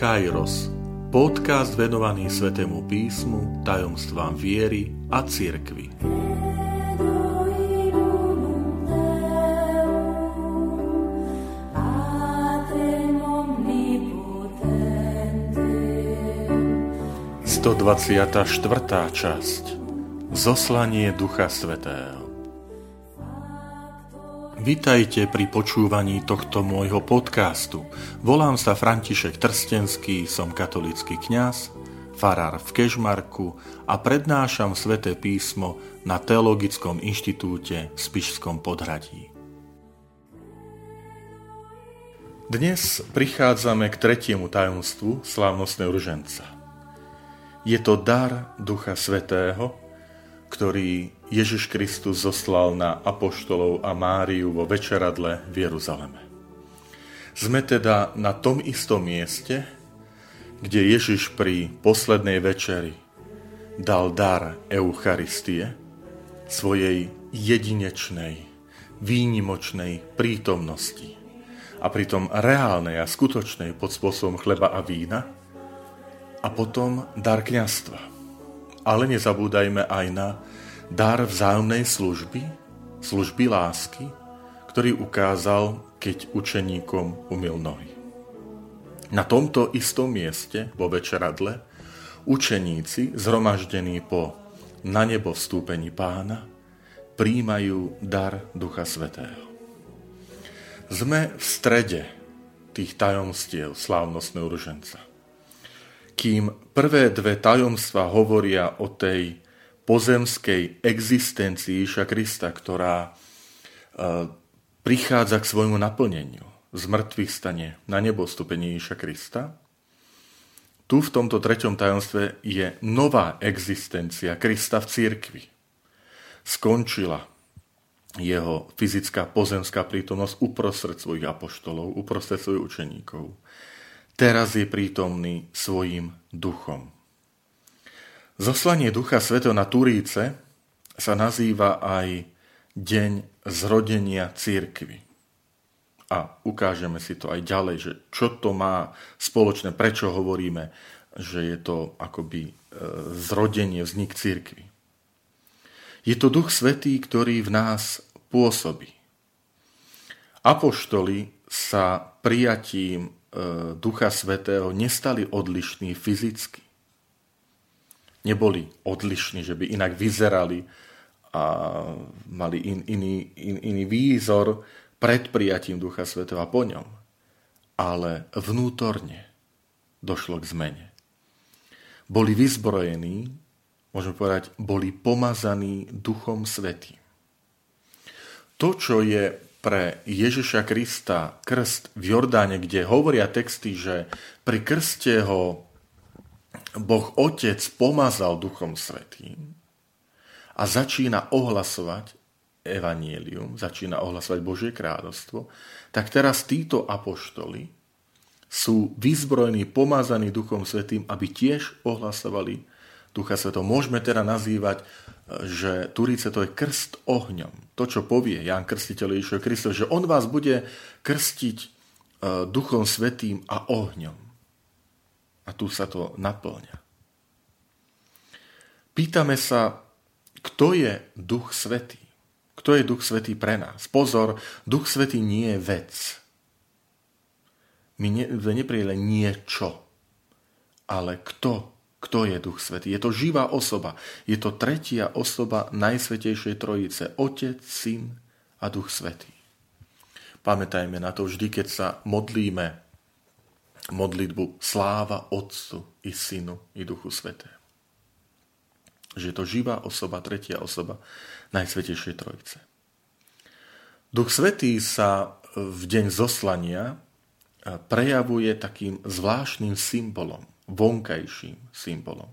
Kairos, podcast venovaný Svetému písmu, tajomstvám viery a cirkvi. Sto štvrtá časť. Zoslanie Ducha Svetého Vitajte pri počúvaní tohto môjho podcastu. Volám sa František Trstenský, som katolický kňaz, farár v Kežmarku a prednášam sväté písmo na Teologickom inštitúte v Spišskom podhradí. Dnes prichádzame k tretiemu tajomstvu slávnostného ruženca. Je to dar Ducha Svetého, ktorý Ježiš Kristus zoslal na apoštolov a Máriu vo večeradle v Jeruzaleme. Sme teda na tom istom mieste, kde Ježiš pri poslednej večeri dal dar Eucharistie, svojej jedinečnej, výnimočnej prítomnosti a pritom reálnej a skutočnej pod spôsobom chleba a vína a potom dar kniastva. Ale nezabúdajme aj na dar vzájomnej služby, služby lásky, ktorý ukázal, keď učeníkom umil nohy. Na tomto istom mieste, vo večeradle, učeníci, zhromaždení po na nebo vstúpení pána, príjmajú dar Ducha Svetého. Sme v strede tých tajomstiev slávnostného ruženca. Kým prvé dve tajomstva hovoria o tej pozemskej existencii Iša Krista, ktorá e, prichádza k svojmu naplneniu, z mŕtvych stane na nebo stupení Iša Krista, tu v tomto treťom tajomstve je nová existencia Krista v církvi. Skončila jeho fyzická pozemská prítomnosť uprostred svojich apoštolov, uprostred svojich učeníkov. Teraz je prítomný svojim duchom. Zoslanie Ducha Svetého na Turíce sa nazýva aj Deň zrodenia církvy. A ukážeme si to aj ďalej, že čo to má spoločné, prečo hovoríme, že je to akoby e, zrodenie, vznik církvy. Je to Duch Svetý, ktorý v nás pôsobí. Apoštoli sa prijatím e, Ducha Svetého nestali odlišní fyzicky neboli odlišní, že by inak vyzerali a mali in, iný, in, iný výzor pred prijatím Ducha Svetého a po ňom. Ale vnútorne došlo k zmene. Boli vyzbrojení, môžeme povedať, boli pomazaní Duchom Svetým. To, čo je pre Ježiša Krista krst v Jordáne, kde hovoria texty, že pri krste ho Boh Otec pomazal Duchom Svetým a začína ohlasovať evanielium, začína ohlasovať Božie kráľovstvo, tak teraz títo apoštoli sú vyzbrojení, pomazaní Duchom Svetým, aby tiež ohlasovali Ducha Svetého. Môžeme teda nazývať, že Turíce to je krst ohňom. To, čo povie Ján Krstiteľ Ježišov Kristus, že on vás bude krstiť e, Duchom Svetým a ohňom. A tu sa to naplňa. Pýtame sa, kto je Duch Svetý? Kto je Duch Svetý pre nás? Pozor, Duch Svetý nie je vec. My ne, neprijeli niečo, ale kto? Kto je Duch Svetý? Je to živá osoba. Je to tretia osoba Najsvetejšej Trojice. Otec, Syn a Duch Svetý. Pamätajme na to vždy, keď sa modlíme modlitbu sláva Otcu i Synu i Duchu Sveté. Že je to živá osoba, tretia osoba Najsvetejšej Trojice. Duch Svetý sa v deň zoslania prejavuje takým zvláštnym symbolom, vonkajším symbolom.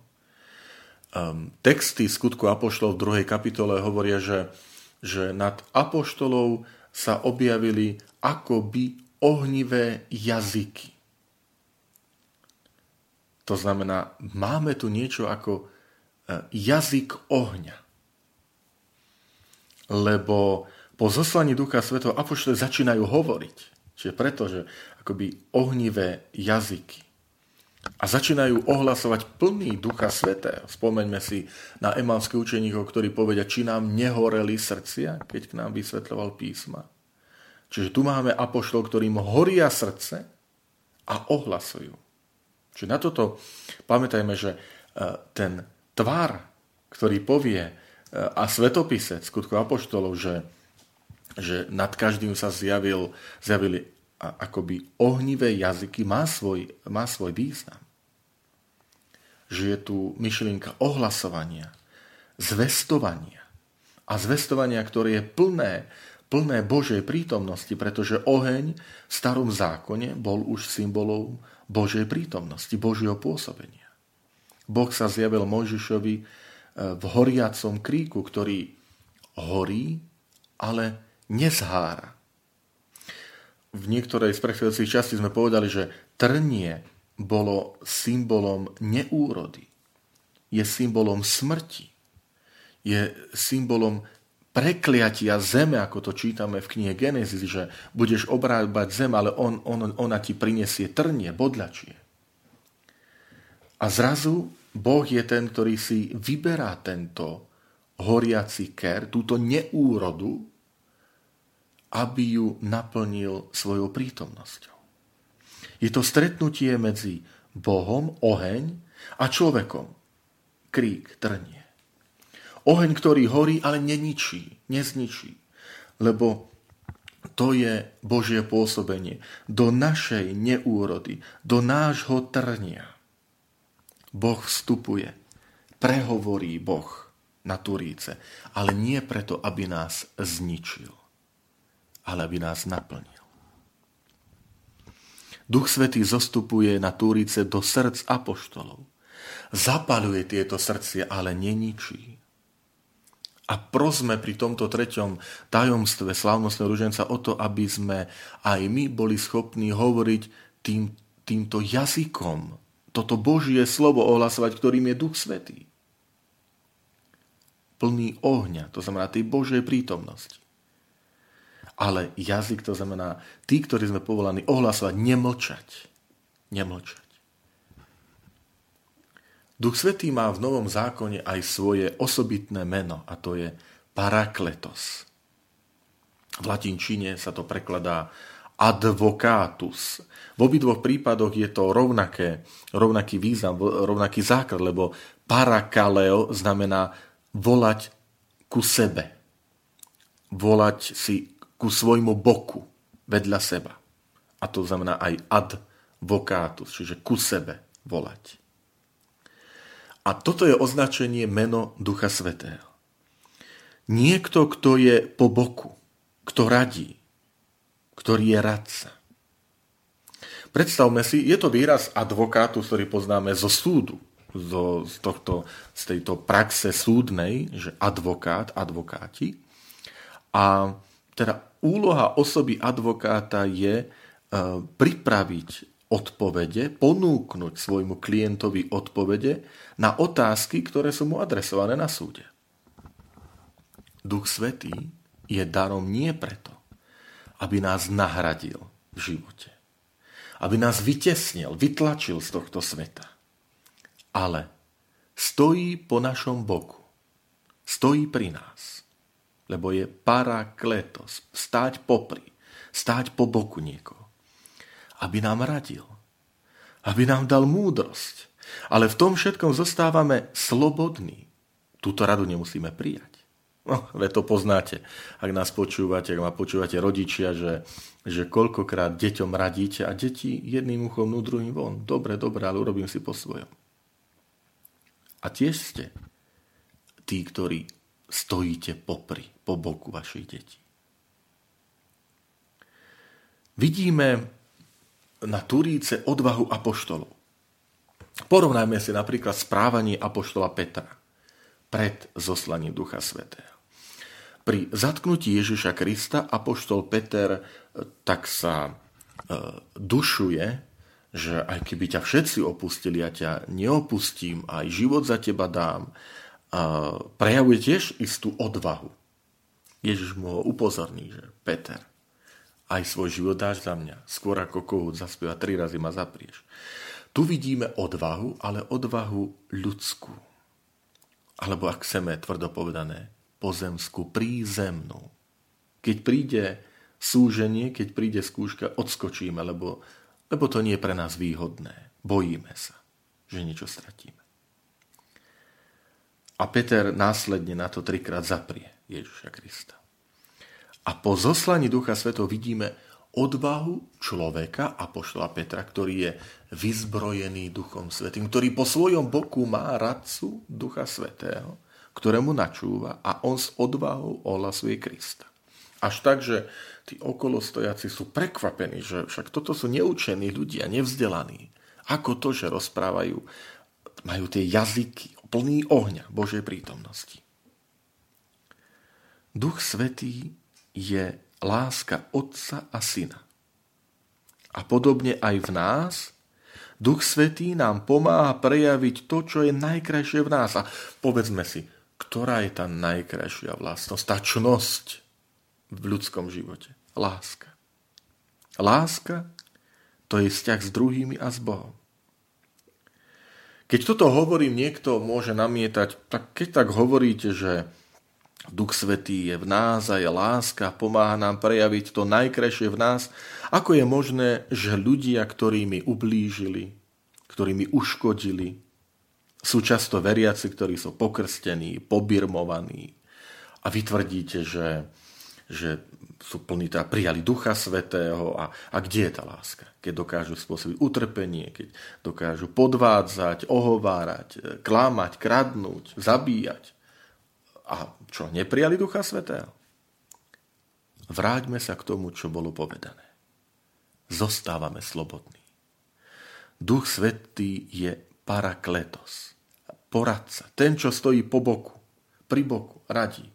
Um, texty skutku Apoštolov v druhej kapitole hovoria, že, že nad Apoštolov sa objavili akoby ohnivé jazyky. To znamená, máme tu niečo ako e, jazyk ohňa. Lebo po zoslaní Ducha Svetého apoštole začínajú hovoriť. Čiže preto, že akoby ohnivé jazyky. a začínajú ohlasovať plný Ducha Svetého. Spomeňme si na emanských učeníkov, ktorí povedia, či nám nehoreli srdcia, keď k nám vysvetľoval písma. Čiže tu máme apoštol, ktorým horia srdce a ohlasujú. Čiže na toto pamätajme, že e, ten tvar, ktorý povie e, a svetopisec skutku apoštolov, že, že nad každým sa zjavil, zjavili akoby ohnivé jazyky, má svoj, má svoj význam že je tu myšlienka ohlasovania, zvestovania. A zvestovania, ktoré je plné, plné Božej prítomnosti, pretože oheň v starom zákone bol už symbolom Božej prítomnosti, Božieho pôsobenia. Boh sa zjavil Mojžišovi e, v horiacom kríku, ktorý horí, ale nezhára. V niektorej z prechádzajúcich častí sme povedali, že trnie bolo symbolom neúrody, je symbolom smrti, je symbolom prekliatia zeme, ako to čítame v knihe Genesis, že budeš obrábať zem, ale on, on, ona ti prinesie trnie, bodľačie. A zrazu Boh je ten, ktorý si vyberá tento horiaci ker, túto neúrodu, aby ju naplnil svojou prítomnosťou. Je to stretnutie medzi Bohom, oheň a človekom. Krík, trnie. Oheň, ktorý horí, ale neničí, nezničí. Lebo to je Božie pôsobenie do našej neúrody, do nášho trnia. Boh vstupuje, prehovorí Boh na Turíce, ale nie preto, aby nás zničil, ale aby nás naplnil. Duch Svetý zostupuje na Túrice do srdc apoštolov. Zapaluje tieto srdcia, ale neničí. A prosme pri tomto treťom tajomstve slávnostného ruženca o to, aby sme aj my boli schopní hovoriť tým, týmto jazykom, toto Božie slovo ohlasovať, ktorým je Duch Svetý. Plný ohňa, to znamená tej Božej prítomnosti ale jazyk to znamená tí, ktorí sme povolaní ohlasovať, nemlčať. Nemlčať. Duch Svetý má v Novom zákone aj svoje osobitné meno a to je parakletos. V latinčine sa to prekladá advocatus. V obidvoch prípadoch je to rovnaké, rovnaký význam, rovnaký základ, lebo parakaleo znamená volať ku sebe. Volať si ku svojmu boku vedľa seba. A to znamená aj advocatus, čiže ku sebe volať. A toto je označenie meno Ducha Svetého. Niekto, kto je po boku, kto radí, ktorý je radca. Predstavme si, je to výraz advokátu, ktorý poznáme zo súdu, zo, z, tohto, z tejto praxe súdnej, že advokát, advokáti. A teda úloha osoby advokáta je e, pripraviť odpovede, ponúknuť svojmu klientovi odpovede na otázky, ktoré sú mu adresované na súde. Duch Svetý je darom nie preto, aby nás nahradil v živote, aby nás vytesnil, vytlačil z tohto sveta, ale stojí po našom boku, stojí pri nás lebo je parakletos, stáť popri, stáť po boku niekoho. Aby nám radil, aby nám dal múdrosť. Ale v tom všetkom zostávame slobodní. Túto radu nemusíme prijať. No, ve to poznáte, ak nás počúvate, ak ma počúvate rodičia, že, že koľkokrát deťom radíte a deti jedným uchom, no druhým von. Dobre, dobre, ale urobím si po svojom. A tiež ste tí, ktorí stojíte popri, po boku vašich detí. Vidíme na Turíce odvahu apoštolov. Porovnajme si napríklad správanie apoštola Petra pred zoslaním Ducha Svetého. Pri zatknutí Ježiša Krista apoštol Peter e, tak sa e, dušuje, že aj keby ťa všetci opustili, ja ťa neopustím, aj život za teba dám, prejavuje tiež istú odvahu. Ježiš mu ho upozorní, že Peter, aj svoj život dáš za mňa. Skôr ako kohút zaspieva, tri razy ma zaprieš. Tu vidíme odvahu, ale odvahu ľudskú. Alebo ak chceme tvrdo povedané, pozemskú, prízemnú. Keď príde súženie, keď príde skúška, odskočíme, lebo, lebo to nie je pre nás výhodné. Bojíme sa, že niečo stratíme. A Peter následne na to trikrát zaprie Ježiša Krista. A po zoslaní Ducha Svetov vidíme odvahu človeka, a pošla Petra, ktorý je vyzbrojený Duchom Svetým, ktorý po svojom boku má radcu Ducha Svetého, ktorému načúva a on s odvahou ohlasuje Krista. Až tak, že tí okolostojaci sú prekvapení, že však toto sú neučení ľudia, nevzdelaní. Ako to, že rozprávajú, majú tie jazyky plný ohňa Božej prítomnosti. Duch Svetý je láska Otca a Syna. A podobne aj v nás, Duch Svetý nám pomáha prejaviť to, čo je najkrajšie v nás. A povedzme si, ktorá je tá najkrajšia vlastnosť, tá čnosť v ľudskom živote? Láska. Láska to je vzťah s druhými a s Bohom. Keď toto hovorím, niekto môže namietať, tak keď tak hovoríte, že Duch Svetý je v nás a je láska, pomáha nám prejaviť to najkrajšie v nás, ako je možné, že ľudia, ktorí mi ublížili, ktorí mi uškodili, sú často veriaci, ktorí sú pokrstení, pobirmovaní a vy že, že sú plní, teda prijali Ducha Svetého a, a kde je tá láska? Keď dokážu spôsobiť utrpenie, keď dokážu podvádzať, ohovárať, klamať, kradnúť, zabíjať. A čo, neprijali Ducha Svetého? Vráťme sa k tomu, čo bolo povedané. Zostávame slobodní. Duch Svetý je parakletos poradca, ten, čo stojí po boku, pri boku, radí,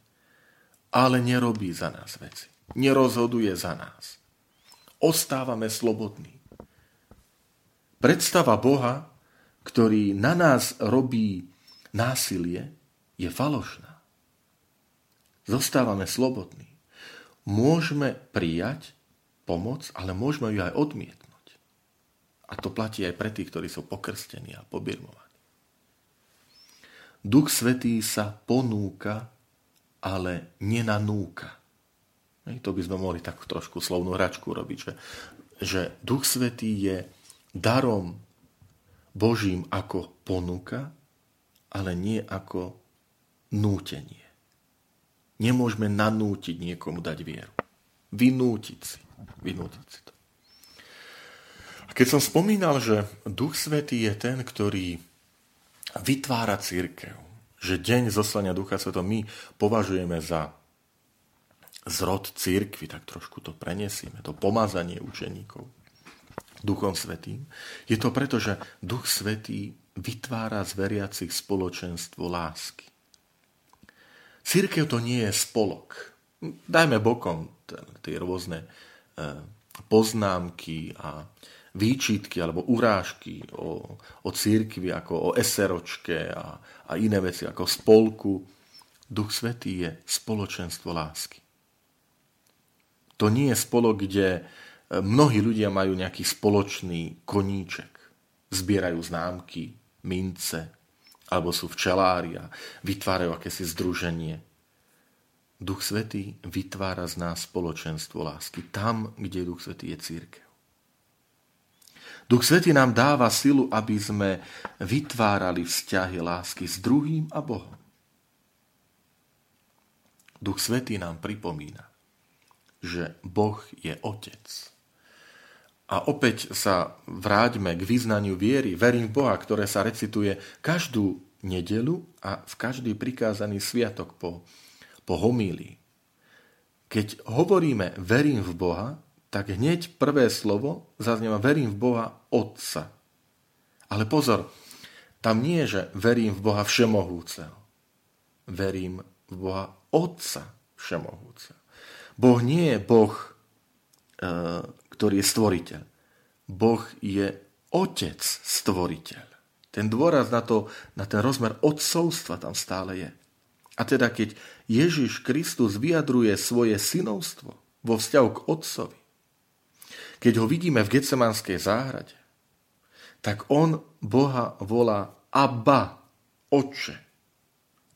ale nerobí za nás veci. Nerozhoduje za nás. Ostávame slobodní. Predstava Boha, ktorý na nás robí násilie, je falošná. Zostávame slobodní. Môžeme prijať pomoc, ale môžeme ju aj odmietnúť. A to platí aj pre tých, ktorí sú pokrstení a pobirmovaní. Duch Svetý sa ponúka, ale nenanúka. To by sme mohli takú trošku slovnú hračku robiť, že, že Duch Svetý je darom Božím ako ponuka, ale nie ako nútenie. Nemôžeme nanútiť niekomu dať vieru. Vynútiť si. Vynútiť si to. A keď som spomínal, že Duch Svetý je ten, ktorý vytvára církev. Že deň zoslania Ducha Sveto my považujeme za zrod církvy, tak trošku to prenesieme, to pomazanie učeníkov Duchom Svetým. Je to preto, že Duch Svetý vytvára z veriacich spoločenstvo lásky. Církev to nie je spolok. Dajme bokom tie rôzne eh, poznámky a výčitky alebo urážky o, o církvi, ako o eseročke a, a iné veci ako spolku. Duch Svetý je spoločenstvo lásky. To nie je spolok, kde e, mnohí ľudia majú nejaký spoločný koníček. Zbierajú známky, mince, alebo sú včelári a vytvárajú akési združenie. Duch Svetý vytvára z nás spoločenstvo lásky. Tam, kde Duch Svetý je církev. Duch Svetý nám dáva silu, aby sme vytvárali vzťahy lásky s druhým a Bohom. Duch Svetý nám pripomína, že Boh je Otec. A opäť sa vráťme k vyznaniu viery. Verím v Boha, ktoré sa recituje každú nedelu a v každý prikázaný sviatok po, po homílii. Keď hovoríme verím v Boha, tak hneď prvé slovo zaznieva verím v Boha Otca. Ale pozor, tam nie je, že verím v Boha Všemohúceho. Verím v Boha Otca Všemohúceho. Boh nie je Boh, e, ktorý je stvoriteľ. Boh je Otec stvoriteľ. Ten dôraz na, to, na ten rozmer odcovstva tam stále je. A teda keď Ježiš Kristus vyjadruje svoje synovstvo vo vzťahu k Otcovi, keď ho vidíme v Getsemanskej záhrade, tak on Boha volá Abba, Oče.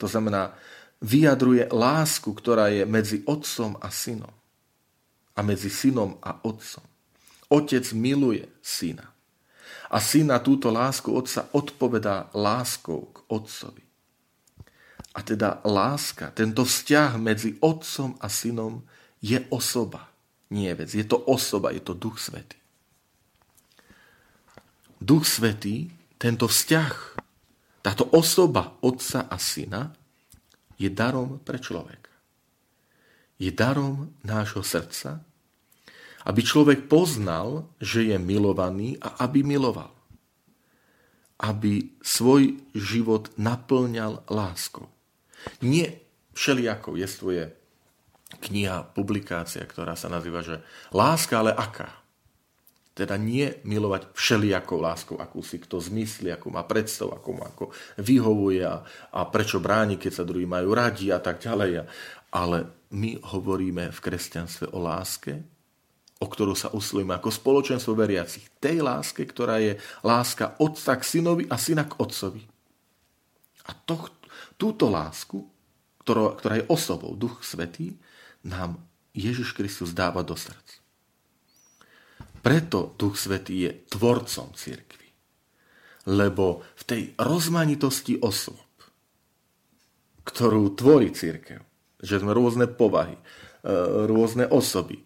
To znamená, vyjadruje lásku, ktorá je medzi otcom a synom. A medzi synom a otcom. Otec miluje syna. A syn na túto lásku otca odpovedá láskou k otcovi. A teda láska, tento vzťah medzi otcom a synom je osoba. Nie vec, je to osoba, je to Duch Svetý. Duch Svetý, tento vzťah, táto osoba otca a syna je darom pre človeka. Je darom nášho srdca, aby človek poznal, že je milovaný a aby miloval. Aby svoj život naplňal láskou. Nie všelijakou je tvoje kniha, publikácia, ktorá sa nazýva, že láska, ale aká? Teda nie milovať všelijakou láskou, akú si kto zmyslí, akú má predstavu, akú má ako vyhovuje a, a prečo bráni, keď sa druhí majú radi a tak ďalej. Ale my hovoríme v kresťanstve o láske, o ktorú sa usilujeme ako spoločenstvo veriacich. Tej láske, ktorá je láska otca k synovi a syna k otcovi. A to, túto lásku, ktorá, ktorá je osobou, Duch Svetý, nám Ježiš Kristus dáva do srdc. Preto Duch Svetý je tvorcom cirkvi. Lebo v tej rozmanitosti osôb, ktorú tvorí církev, že sme rôzne povahy, e, rôzne osoby,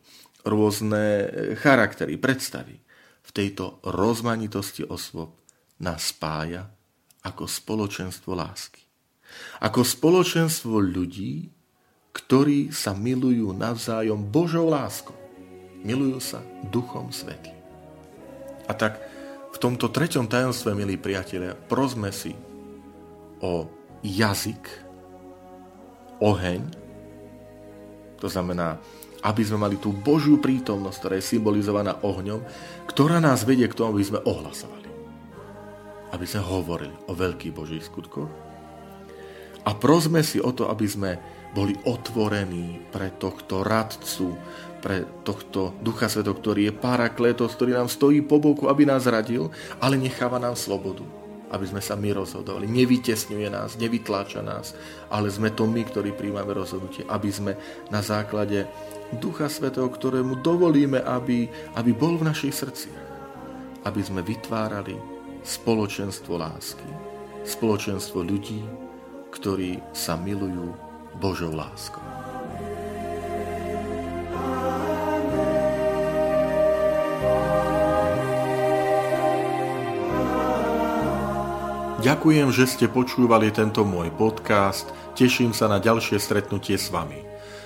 rôzne charaktery, predstavy, v tejto rozmanitosti osôb nás spája ako spoločenstvo lásky. Ako spoločenstvo ľudí, ktorí sa milujú navzájom Božou láskou milujú sa Duchom Svetým. A tak v tomto treťom tajomstve, milí priatelia, prosme si o jazyk, oheň, to znamená, aby sme mali tú Božiu prítomnosť, ktorá je symbolizovaná ohňom, ktorá nás vedie k tomu, aby sme ohlasovali. Aby sme hovorili o veľkých Božích skutkoch. A prosme si o to, aby sme boli otvorení pre tohto radcu, pre tohto Ducha Sveto, ktorý je parakletos, ktorý nám stojí po boku, aby nás radil, ale necháva nám slobodu, aby sme sa my rozhodovali. Nevytesňuje nás, nevytláča nás, ale sme to my, ktorí príjmame rozhodnutie, aby sme na základe Ducha Svetého, ktorému dovolíme, aby, aby bol v našich srdciach, aby sme vytvárali spoločenstvo lásky, spoločenstvo ľudí, ktorí sa milujú Božou láskou. Ďakujem, že ste počúvali tento môj podcast. Teším sa na ďalšie stretnutie s vami.